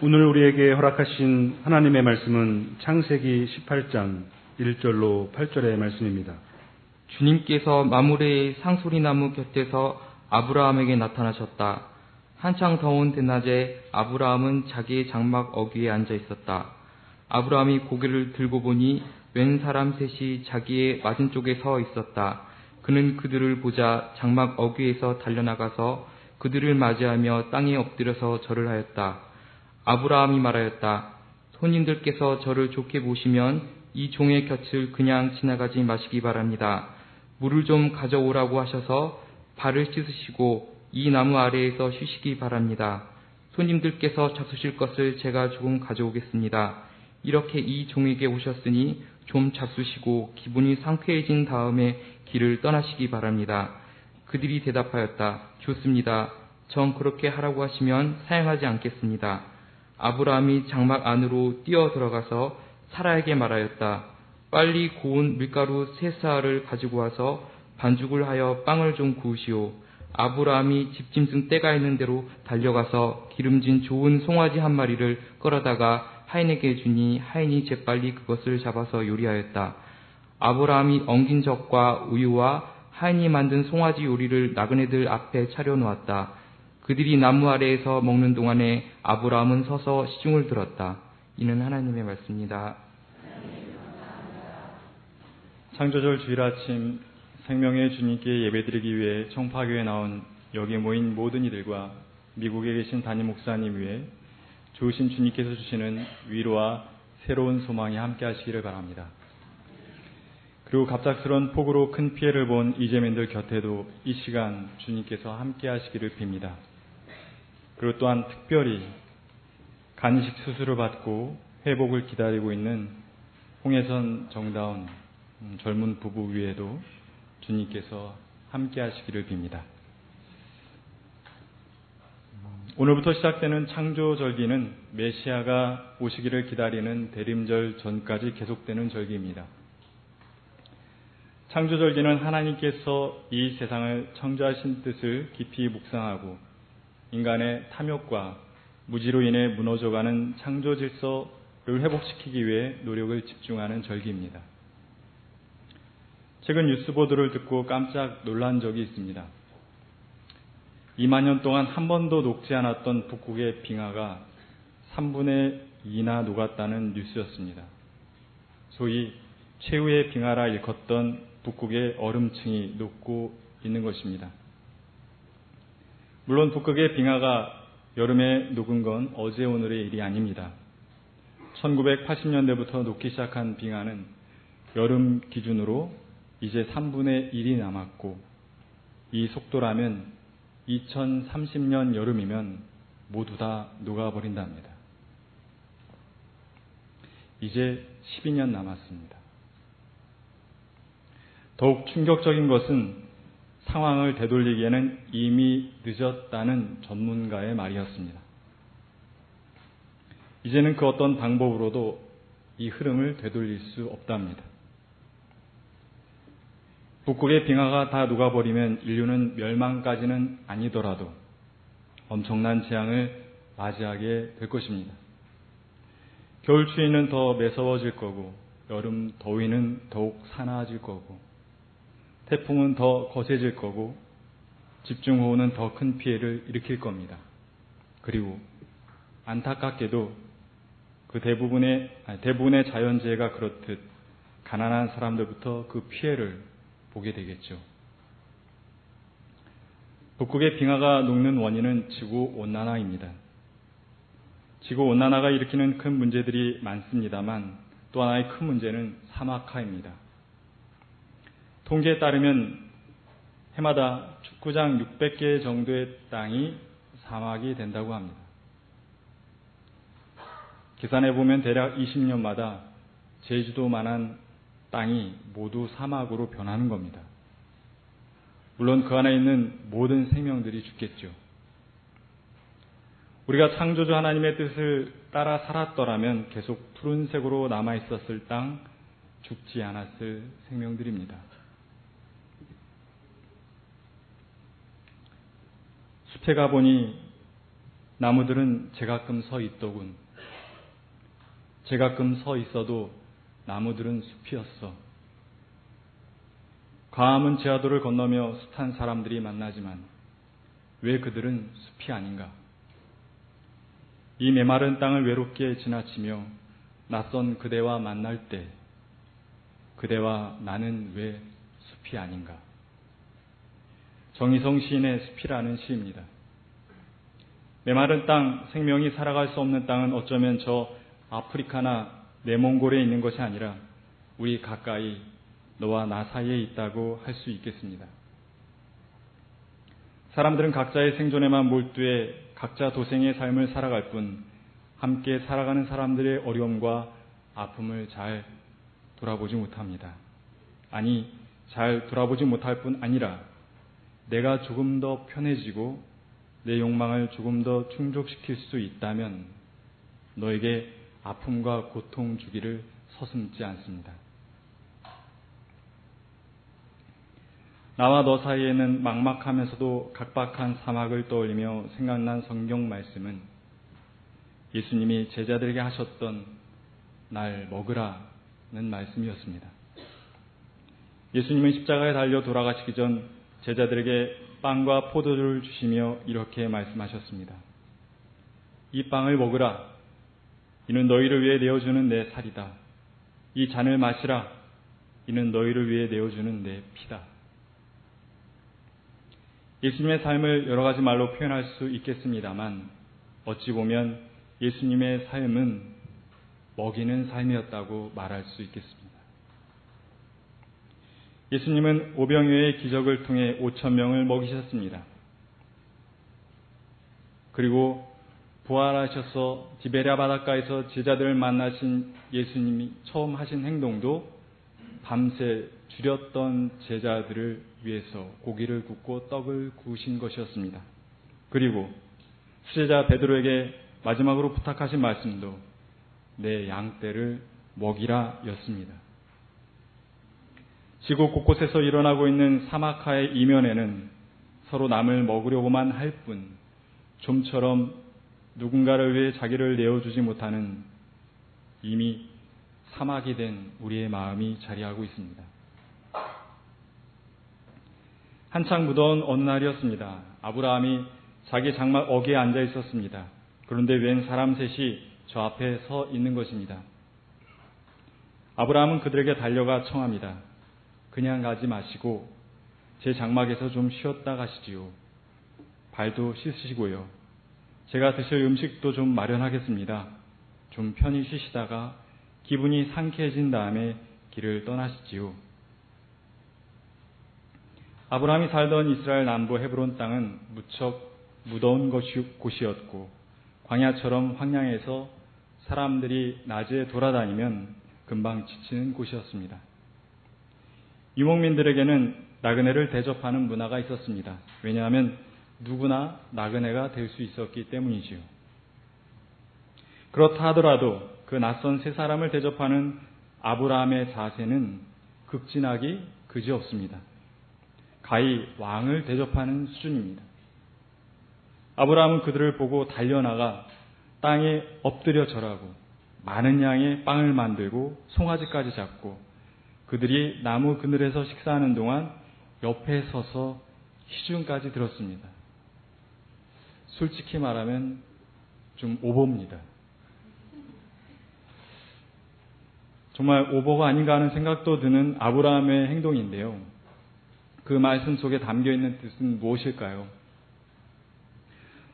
오늘 우리에게 허락하신 하나님의 말씀은 창세기 18장 1절로 8절의 말씀입니다. 주님께서 마무레의 상소리나무 곁에서 아브라함에게 나타나셨다. 한창 더운 대낮에 아브라함은 자기의 장막 어귀에 앉아 있었다. 아브라함이 고개를 들고 보니 웬 사람 셋이 자기의 맞은 쪽에 서 있었다. 그는 그들을 보자 장막 어귀에서 달려나가서 그들을 맞이하며 땅에 엎드려서 절을 하였다. 아브라함이 말하였다. 손님들께서 저를 좋게 보시면 이 종의 곁을 그냥 지나가지 마시기 바랍니다. 물을 좀 가져오라고 하셔서 발을 씻으시고 이 나무 아래에서 쉬시기 바랍니다. 손님들께서 잡수실 것을 제가 조금 가져오겠습니다. 이렇게 이 종에게 오셨으니 좀 잡수시고 기분이 상쾌해진 다음에 길을 떠나시기 바랍니다. 그들이 대답하였다. 좋습니다. 전 그렇게 하라고 하시면 사양하지 않겠습니다. 아브라함이 장막 안으로 뛰어 들어가서 사라에게 말하였다. 빨리 고운 밀가루 세 쌀을 가지고 와서 반죽을 하여 빵을 좀 구우시오. 아브라함이 집짐승 때가 있는 대로 달려가서 기름진 좋은 송아지 한 마리를 끌어다가 하인에게 주니 하인이 재빨리 그것을 잡아서 요리하였다. 아브라함이 엉긴 젖과 우유와 하인이 만든 송아지 요리를 나그네들 앞에 차려놓았다. 그들이 나무 아래에서 먹는 동안에 아브라함은 서서 시중을 들었다. 이는 하나님의 말씀입니다. 창조절 주일 아침 생명의 주님께 예배드리기 위해 청파교에 나온 여기 모인 모든 이들과 미국에 계신 담임 목사님 위해 좋으신 주님께서 주시는 위로와 새로운 소망이 함께 하시기를 바랍니다. 그리고 갑작스런 폭우로 큰 피해를 본 이재민들 곁에도 이 시간 주님께서 함께 하시기를 빕니다. 그리고 또한 특별히 간이식 수술을 받고 회복을 기다리고 있는 홍혜선 정다운 음, 젊은 부부 위에도 주님께서 함께 하시기를 빕니다. 오늘부터 시작되는 창조절기는 메시아가 오시기를 기다리는 대림절 전까지 계속되는 절기입니다. 창조절기는 하나님께서 이 세상을 창조하신 뜻을 깊이 묵상하고 인간의 탐욕과 무지로 인해 무너져가는 창조 질서를 회복시키기 위해 노력을 집중하는 절기입니다. 최근 뉴스 보도를 듣고 깜짝 놀란 적이 있습니다. 2만 년 동안 한 번도 녹지 않았던 북극의 빙하가 3분의 2나 녹았다는 뉴스였습니다. 소위 최후의 빙하라 일컫던 북극의 얼음층이 녹고 있는 것입니다. 물론 북극의 빙하가 여름에 녹은 건 어제 오늘의 일이 아닙니다. 1980년대부터 녹기 시작한 빙하는 여름 기준으로 이제 3분의 1이 남았고 이 속도라면 2030년 여름이면 모두 다 녹아버린답니다. 이제 12년 남았습니다. 더욱 충격적인 것은 상황을 되돌리기에는 이미 늦었다는 전문가의 말이었습니다. 이제는 그 어떤 방법으로도 이 흐름을 되돌릴 수 없답니다. 북극의 빙하가 다 녹아버리면 인류는 멸망까지는 아니더라도 엄청난 재앙을 맞이하게 될 것입니다. 겨울 추위는 더 매서워질 거고 여름 더위는 더욱 사나워질 거고 태풍은 더 거세질 거고 집중호우는 더 큰 피해를 일으킬 겁니다. 그리고 안타깝게도 그 대부분의 대부분의 자연재해가 그렇듯 가난한 사람들부터 그 피해를 보게 되겠죠. 북극의 빙하가 녹는 원인은 지구 온난화입니다. 지구 온난화가 일으키는 큰 문제들이 많습니다만 또 하나의 큰 문제는 사막화입니다. 통계에 따르면 해마다 축구장 600개 정도의 땅이 사막이 된다고 합니다. 계산해 보면 대략 20년마다 제주도만한 땅이 모두 사막으로 변하는 겁니다. 물론 그 안에 있는 모든 생명들이 죽겠죠. 우리가 창조주 하나님의 뜻을 따라 살았더라면 계속 푸른색으로 남아 있었을 땅, 죽지 않았을 생명들입니다. 숲에 가보니 나무들은 제가끔 서 있더군. 제가끔 서 있어도 나무들은 숲이었어. 과함은 제하도를 건너며 숱한 사람들이 만나지만 왜 그들은 숲이 아닌가? 이 메마른 땅을 외롭게 지나치며 낯선 그대와 만날 때 그대와 나는 왜 숲이 아닌가? 정희성 시인의 숲이라는 시입니다. 메마른 땅, 생명이 살아갈 수 없는 땅은 어쩌면 저 아프리카나 내몽골에 있는 것이 아니라 우리 가까이 너와 나 사이에 있다고 할 수 있겠습니다. 사람들은 각자의 생존에만 몰두해 각자 도생의 삶을 살아갈 뿐 함께 살아가는 사람들의 어려움과 아픔을 잘 돌아보지 못합니다. 아니, 잘 돌아보지 못할 뿐 아니라 내가 조금 더 편해지고 내 욕망을 조금 더 충족시킬 수 있다면 너에게 아픔과 고통 주기를 서슴지 않습니다. 나와 너 사이에는 막막하면서도 각박한 사막을 떠올리며 생각난 성경 말씀은 예수님이 제자들에게 하셨던 날 먹으라는 말씀이었습니다. 예수님은 십자가에 달려 돌아가시기 전 제자들에게 빵과 포도주를 주시며 이렇게 말씀하셨습니다. 이 빵을 먹으라. 이는 너희를 위해 내어주는 내 살이다. 이 잔을 마시라. 이는 너희를 위해 내어주는 내 피다. 예수님의 삶을 여러 가지 말로 표현할 수 있겠습니다만 어찌 보면 예수님의 삶은 먹이는 삶이었다고 말할 수 있겠습니다. 예수님은 오병이어의 기적을 통해 5천 명을 먹이셨습니다. 그리고 부활하셔서 지베랴 바닷가에서 제자들을 만나신 예수님이 처음 하신 행동도 밤새 줄였던 제자들을 위해서 고기를 굽고 떡을 구우신 것이었습니다. 그리고 수제자 베드로에게 마지막으로 부탁하신 말씀도 내 양떼를 먹이라 였습니다. 지구 곳곳에서 일어나고 있는 사막화의 이면에는 서로 남을 먹으려고만 할 뿐 좀처럼 누군가를 위해 자기를 내어주지 못하는 이미 사막이 된 우리의 마음이 자리하고 있습니다. 한창 무더운 어느 날이었습니다. 아브라함이 자기 장막 어귀에 앉아 있었습니다. 그런데 웬 사람 셋이 저 앞에 서 있는 것입니다. 아브라함은 그들에게 달려가 청합니다. 그냥 가지 마시고 제 장막에서 좀 쉬었다 가시지요. 발도 씻으시고요. 제가 드실 음식도 좀 마련하겠습니다. 좀 편히 쉬시다가 기분이 상쾌해진 다음에 길을 떠나시지요. 아브라함이 살던 이스라엘 남부 헤브론 땅은 무척 무더운 곳이었고 광야처럼 황량해서 사람들이 낮에 돌아다니면 금방 지치는 곳이었습니다. 유목민들에게는 나그네를 대접하는 문화가 있었습니다. 왜냐하면 누구나 나그네가 될 수 있었기 때문이지요. 그렇다 하더라도 그 낯선 세 사람을 대접하는 아브라함의 자세는 극진하기 그지없습니다. 가히 왕을 대접하는 수준입니다. 아브라함은 그들을 보고 달려나가 땅에 엎드려 절하고 많은 양의 빵을 만들고 송아지까지 잡고 그들이 나무 그늘에서 식사하는 동안 옆에 서서 시중까지 들었습니다. 솔직히 말하면 좀 오버입니다. 정말 오버가 아닌가 하는 생각도 드는 아브라함의 행동인데요. 그 말씀 속에 담겨 있는 뜻은 무엇일까요?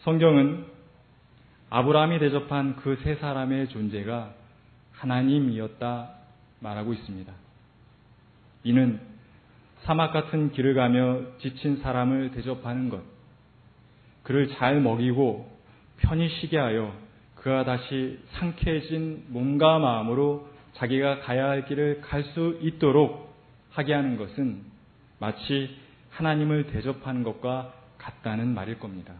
성경은 아브라함이 대접한 그 세 사람의 존재가 하나님이었다 말하고 있습니다. 이는 사막 같은 길을 가며 지친 사람을 대접하는 것, 그를 잘 먹이고 편히 쉬게 하여 그가 다시 상쾌해진 몸과 마음으로 자기가 가야 할 길을 갈 수 있도록 하게 하는 것은 마치 하나님을 대접하는 것과 같다는 말일 겁니다.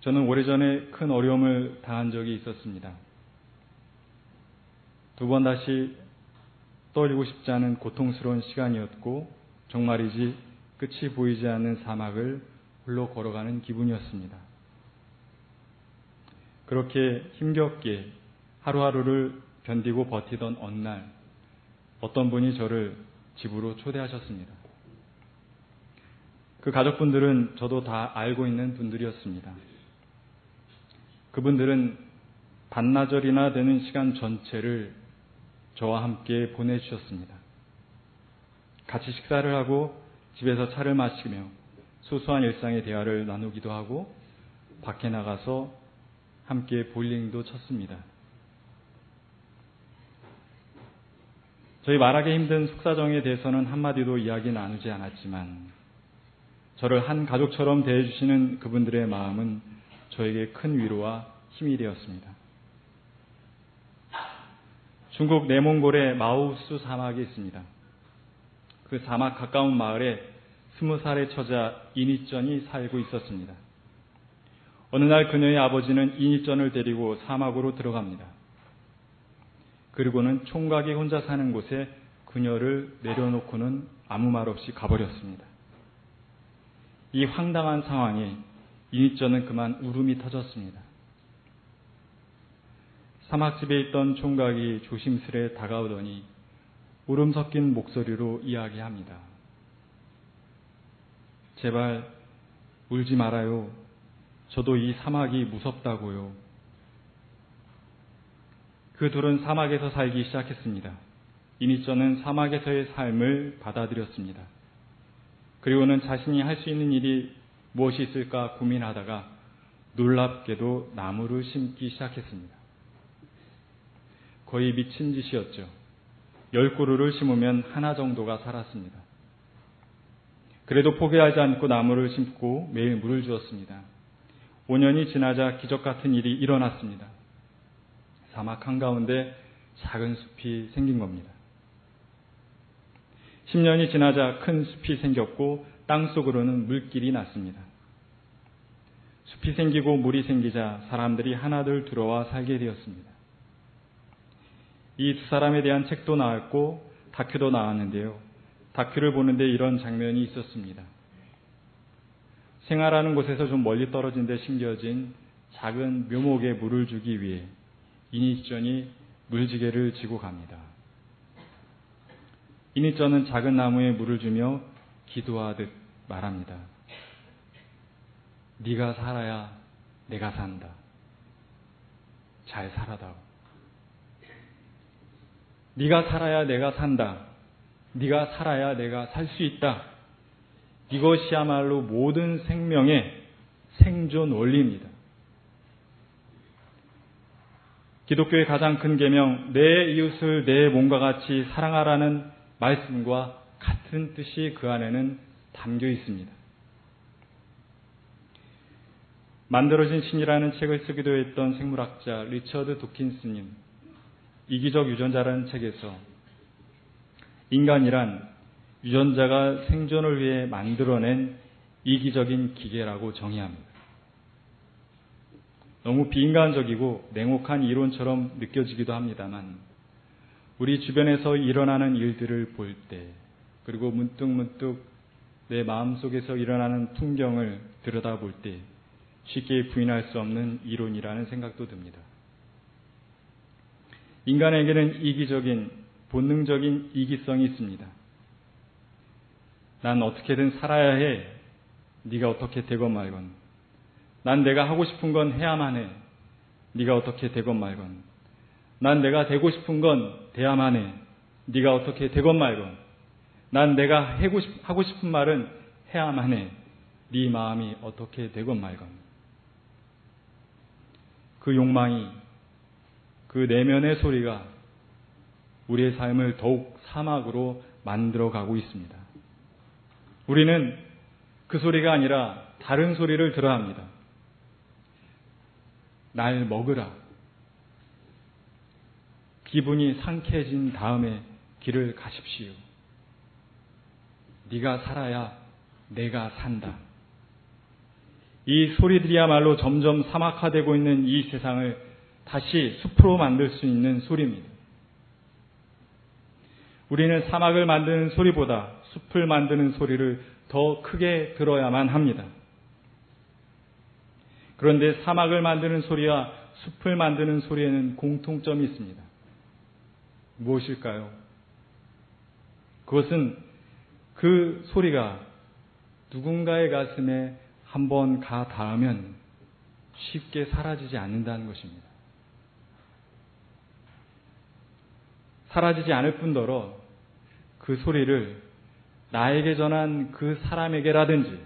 저는 오래전에 큰 어려움을 당한 적이 있었습니다. 두 번 다시 떠올리고 싶지 않은 고통스러운 시간이었고, 정말이지 끝이 보이지 않는 사막을 홀로 걸어가는 기분이었습니다. 그렇게 힘겹게 하루하루를 견디고 버티던 어느 날 어떤 분이 저를 집으로 초대하셨습니다. 그 가족분들은 저도 다 알고 있는 분들이었습니다. 그분들은 반나절이나 되는 시간 전체를 저와 함께 보내주셨습니다. 같이 식사를 하고 집에서 차를 마시며 소소한 일상의 대화를 나누기도 하고 밖에 나가서 함께 볼링도 쳤습니다. 저희 말하기 힘든 속사정에 대해서는 한마디도 이야기 나누지 않았지만 저를 한 가족처럼 대해주시는 그분들의 마음은 저에게 큰 위로와 힘이 되었습니다. 중국 내몽골의 마우스 사막이 있습니다. 그 사막 가까운 마을에 스무 살의 처자 이니전이 살고 있었습니다. 어느 날 그녀의 아버지는 이니전을 데리고 사막으로 들어갑니다. 그리고는 총각이 혼자 사는 곳에 그녀를 내려놓고는 아무 말 없이 가버렸습니다. 이 황당한 상황에 이니전은 그만 울음이 터졌습니다. 사막집에 있던 총각이 조심스레 다가오더니 울음 섞인 목소리로 이야기합니다. 제발 울지 말아요. 저도 이 사막이 무섭다고요. 그 둘은 사막에서 살기 시작했습니다. 이니저는 사막에서의 삶을 받아들였습니다. 그리고는 자신이 할 수 있는 일이 무엇이 있을까 고민하다가 놀랍게도 나무를 심기 시작했습니다. 거의 미친 짓이었죠. 열 그루를 심으면 하나 정도가 살았습니다. 그래도 포기하지 않고 나무를 심고 매일 물을 주었습니다. 5년이 지나자 기적 같은 일이 일어났습니다. 사막 한가운데 작은 숲이 생긴 겁니다. 10년이 지나자 큰 숲이 생겼고 땅 속으로는 물길이 났습니다. 숲이 생기고 물이 생기자 사람들이 하나둘 들어와 살게 되었습니다. 이 두 사람에 대한 책도 나왔고 다큐도 나왔는데요. 다큐를 보는데 이런 장면이 있었습니다. 생활하는 곳에서 좀 멀리 떨어진 데 심겨진 작은 묘목에 물을 주기 위해 이니전이 물지개를 지고 갑니다. 이니전은 작은 나무에 물을 주며 기도하듯 말합니다. 네가 살아야 내가 산다. 잘 살아다오. 네가 살아야 내가 산다. 네가 살아야 내가 살 수 있다. 이것이야말로 모든 생명의 생존 원리입니다. 기독교의 가장 큰 계명 내 이웃을 내 몸과 같이 사랑하라는 말씀과 같은 뜻이 그 안에는 담겨 있습니다. 만들어진 신이라는 책을 쓰기도 했던 생물학자 리처드 도킨스님 이기적 유전자라는 책에서 인간이란 유전자가 생존을 위해 만들어낸 이기적인 기계라고 정의합니다. 너무 비인간적이고 냉혹한 이론처럼 느껴지기도 합니다만 우리 주변에서 일어나는 일들을 볼 때 그리고 문득문득 내 마음속에서 일어나는 풍경을 들여다볼 때 쉽게 부인할 수 없는 이론이라는 생각도 듭니다. 인간에게는 이기적인 본능적인 이기성이 있습니다. 난 어떻게든 살아야 해. 네가 어떻게 되건 말건. 난 내가 하고 싶은 건 해야만 해. 네가 어떻게 되건 말건. 난 내가 되고 싶은 건 돼야만 해. 네가 어떻게 되건 말건. 난 내가 하고 싶은 말은 해야만 해. 네 마음이 어떻게 되건 말건. 그 욕망이 그 내면의 소리가 우리의 삶을 더욱 사막으로 만들어 가고 있습니다. 우리는 그 소리가 아니라 다른 소리를 들어야 합니다. 날 먹으라. 기분이 상쾌해진 다음에 길을 가십시오. 네가 살아야 내가 산다. 이 소리들이야말로 점점 사막화되고 있는 이 세상을 다시 숲으로 만들 수 있는 소리입니다. 우리는 사막을 만드는 소리보다 숲을 만드는 소리를 더 크게 들어야만 합니다. 그런데 사막을 만드는 소리와 숲을 만드는 소리에는 공통점이 있습니다. 무엇일까요? 그것은 그 소리가 누군가의 가슴에 한번 가 닿으면 쉽게 사라지지 않는다는 것입니다. 사라지지 않을 뿐더러 그 소리를 나에게 전한 그 사람에게라든지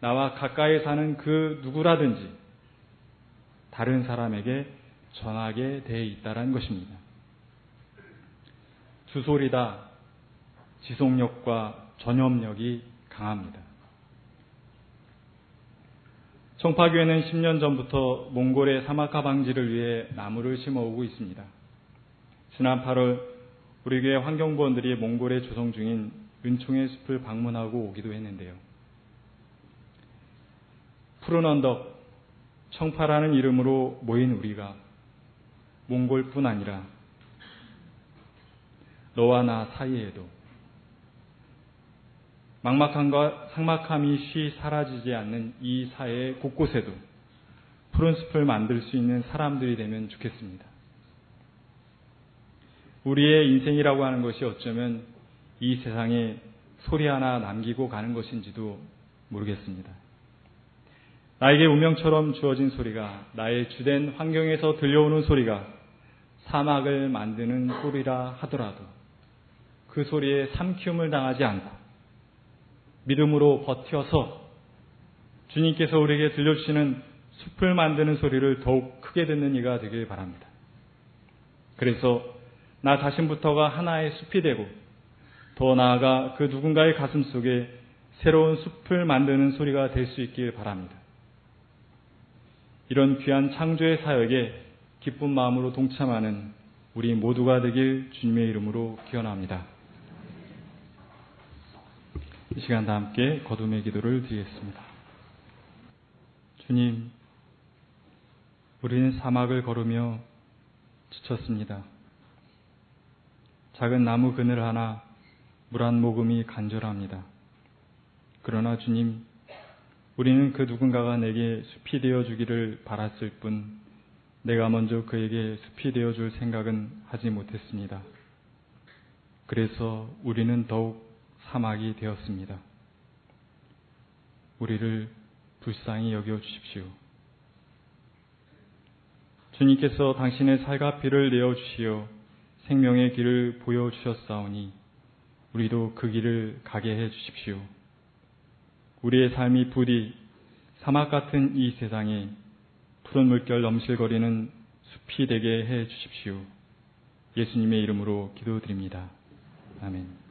나와 가까이 사는 그 누구라든지 다른 사람에게 전하게 돼 있다는 것입니다. 주소리다 지속력과 전염력이 강합니다. 청파교회는 10년 전부터 몽골의 사막화 방지를 위해 나무를 심어 오고 있습니다. 지난 8월 우리 교회 환경부원들이 몽골에 조성 중인 은총의 숲을 방문하고 오기도 했는데요. 푸른 언덕, 청파라는 이름으로 모인 우리가 몽골뿐 아니라 너와 나 사이에도 막막함과 상막함이 쉬 사라지지 않는 이 사회 곳곳에도 푸른 숲을 만들 수 있는 사람들이 되면 좋겠습니다. 우리의 인생이라고 하는 것이 어쩌면 이 세상에 소리 하나 남기고 가는 것인지도 모르겠습니다. 나에게 운명처럼 주어진 소리가 나의 주된 환경에서 들려오는 소리가 사막을 만드는 소리라 하더라도 그 소리에 삼키움을 당하지 않고 믿음으로 버텨서 주님께서 우리에게 들려주시는 숲을 만드는 소리를 더욱 크게 듣는 이가 되길 바랍니다. 그래서 나 자신부터가 하나의 숲이 되고 더 나아가 그 누군가의 가슴 속에 새로운 숲을 만드는 소리가 될 수 있길 바랍니다. 이런 귀한 창조의 사역에 기쁜 마음으로 동참하는 우리 모두가 되길 주님의 이름으로 기원합니다. 이 시간 다 함께 거둠의 기도를 드리겠습니다. 주님, 우리는 사막을 걸으며 지쳤습니다. 작은 나무 그늘 하나, 물 한 모금이 간절합니다. 그러나 주님, 우리는 그 누군가가 내게 숲이 되어 주기를 바랐을 뿐, 내가 먼저 그에게 숲이 되어 줄 생각은 하지 못했습니다. 그래서 우리는 더욱 사막이 되었습니다. 우리를 불쌍히 여겨 주십시오. 주님께서 당신의 살과 피를 내어 주시어 생명의 길을 보여 주셨사오니 우리도 그 길을 가게 해 주십시오. 우리의 삶이 부디 사막 같은 이 세상에 푸른 물결 넘실거리는 숲이 되게 해 주십시오. 예수님의 이름으로 기도드립니다. 아멘.